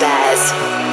Baz.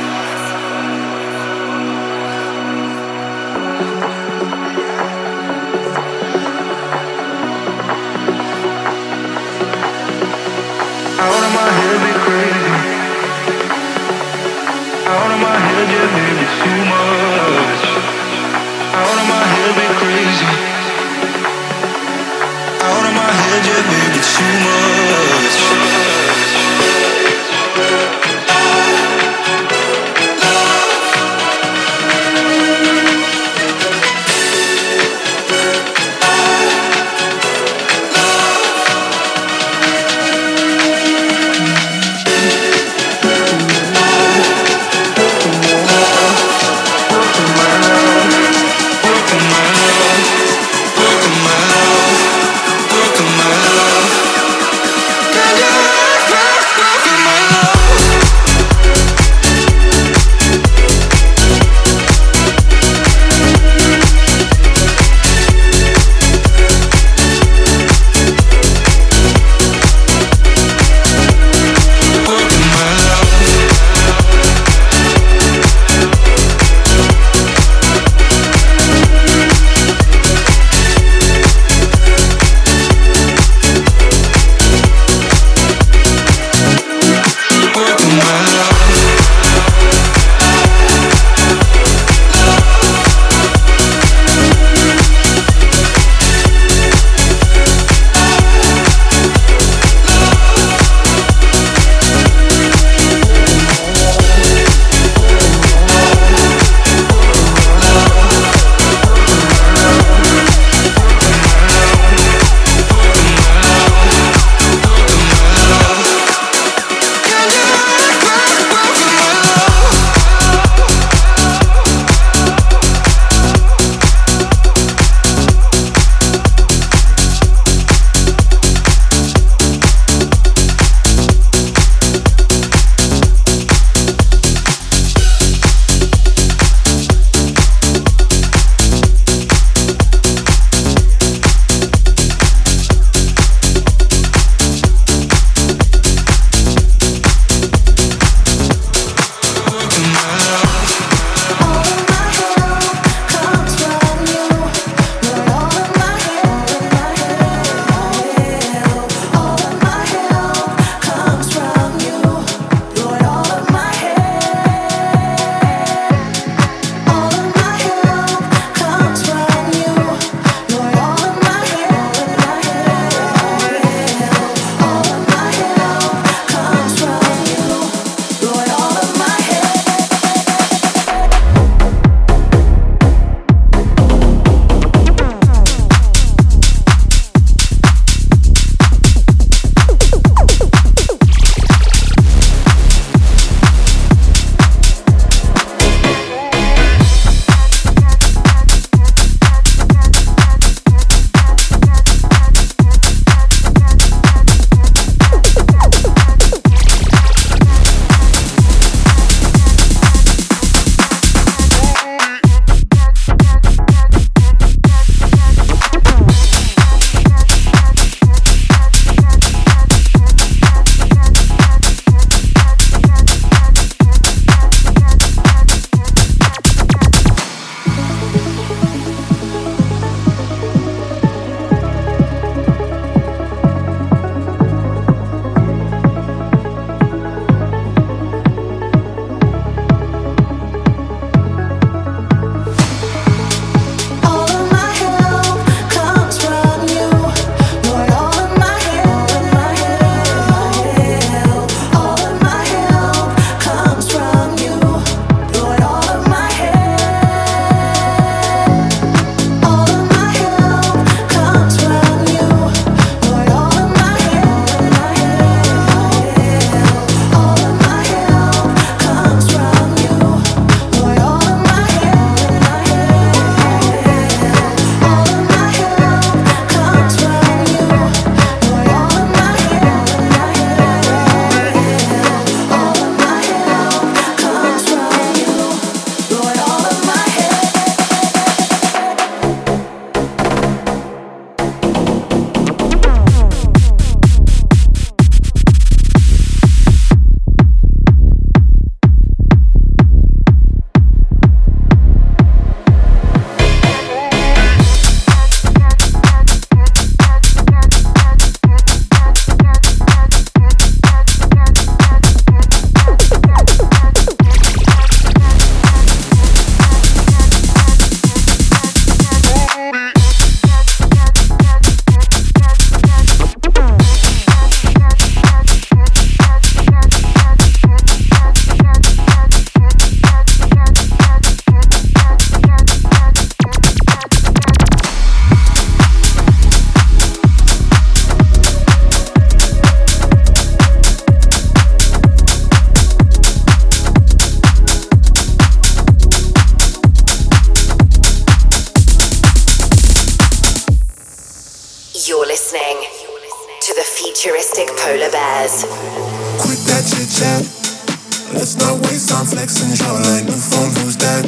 Let's not waste time flexing jawline. New phone, who's that?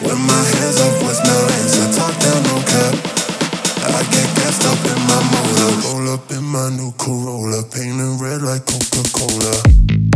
When my hands up, voicemail answer. Talk down, no cap. I get gassed up in my motor. Roll up in my new Corolla. Painted red like Coca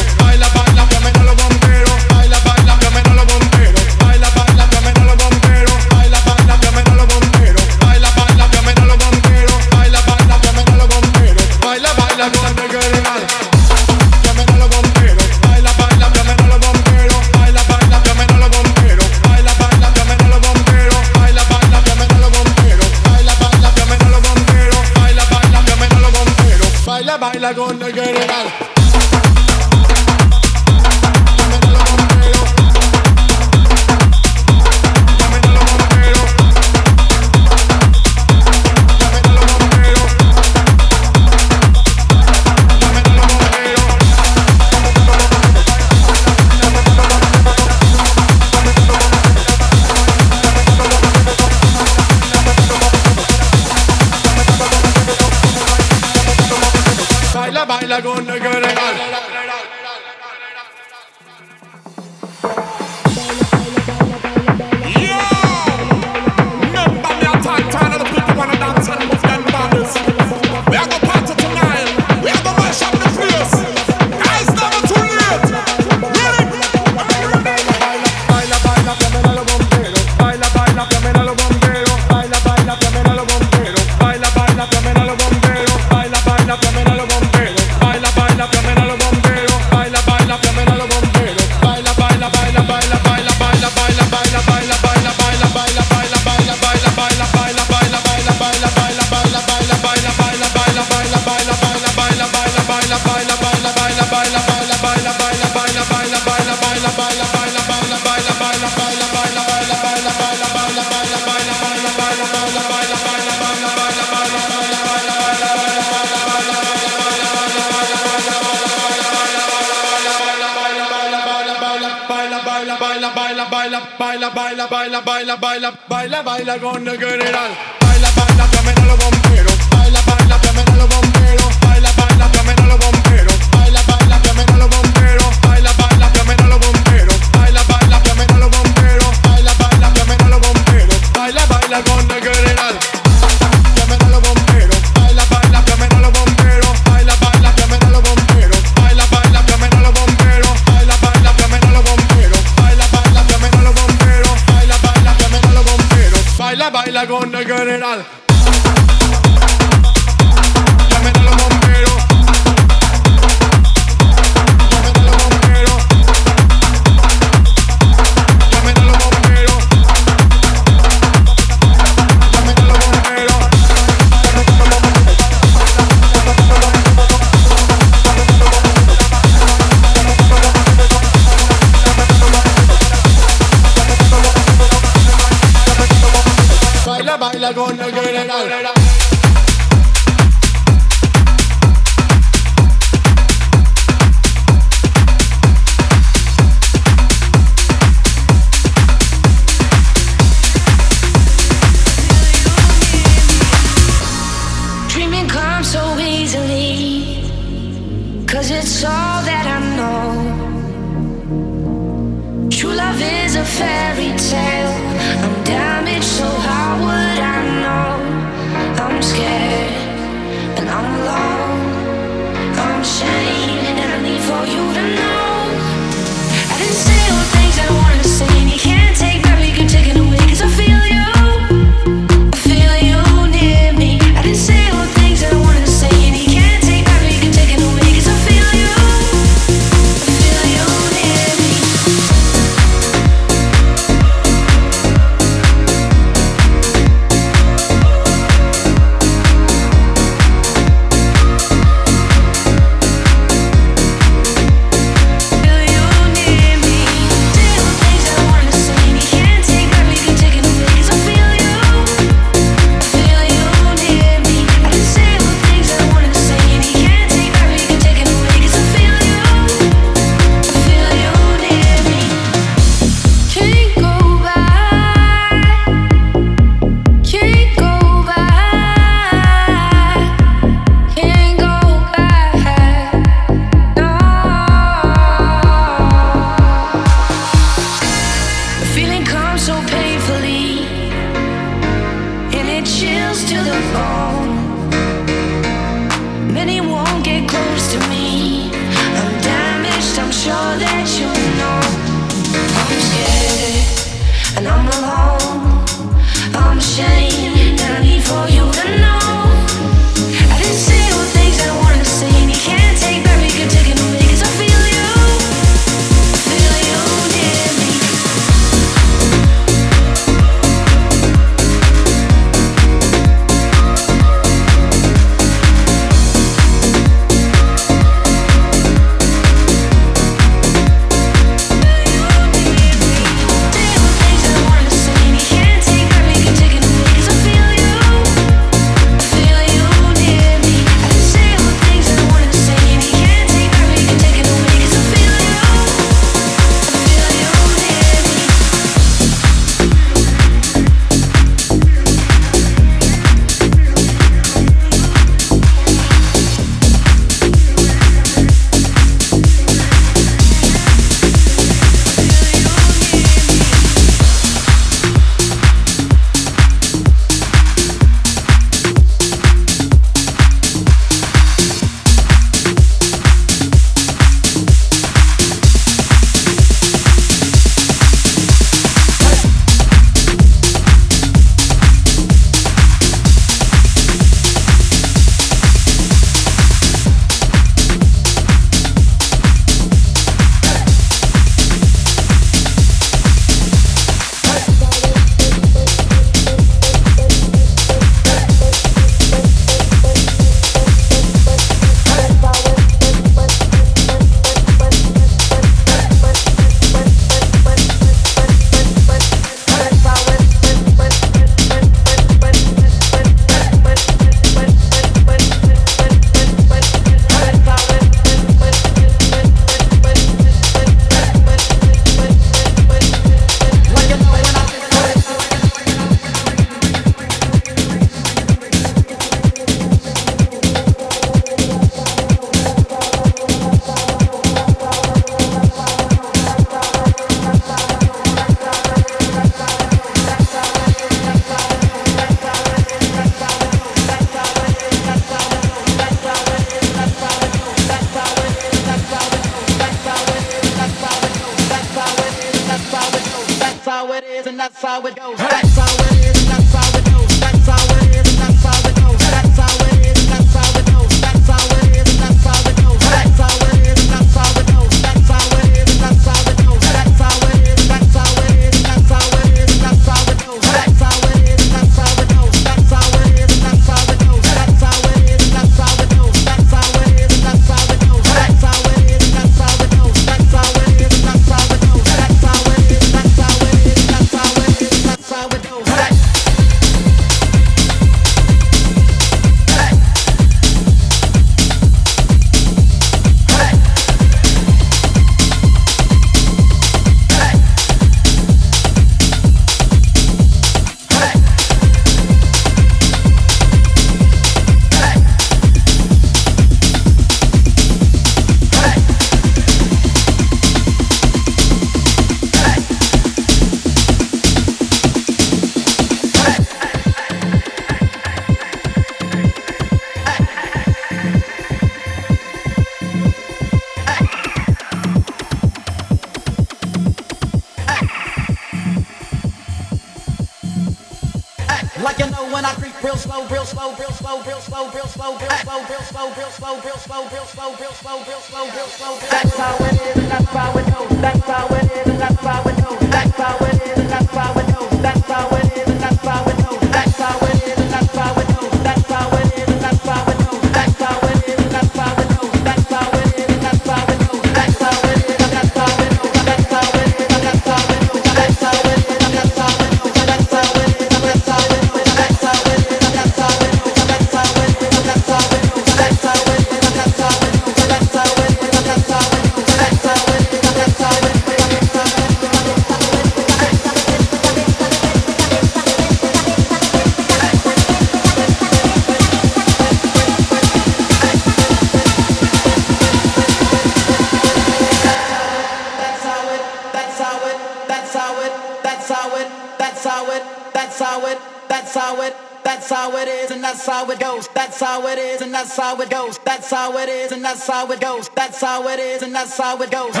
That's how it goes. That's how it is, and that's how it goes.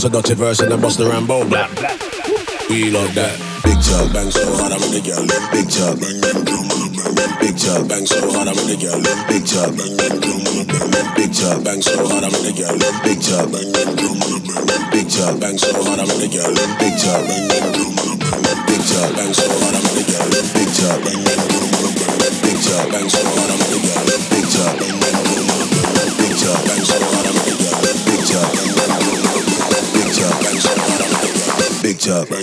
bust a dirty verse and then bust the Rambo. Blah, blah. We love that. Big chug, bang so hard, I'm in the girl. Big chug, bang, bang, drum on the bang. Big chug, bang so hard, I'm in the girl. Big chug, bang, bang, drum on the bang. Big chug, bang so hard, I'm in the girl. Big chug, bang, bang, drum on the bang. Big chug, bang so hard, I'm in the girl. Big chug, bang, bang, drum on the bang. Big chug, bang so hard, I'm in the girl. Big chug, bang, bang. matchup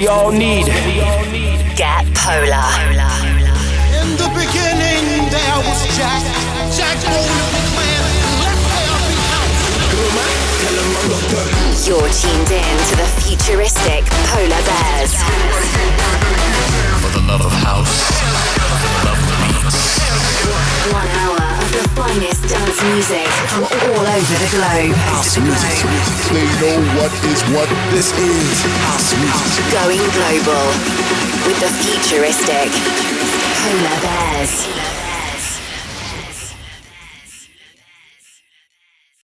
we all need.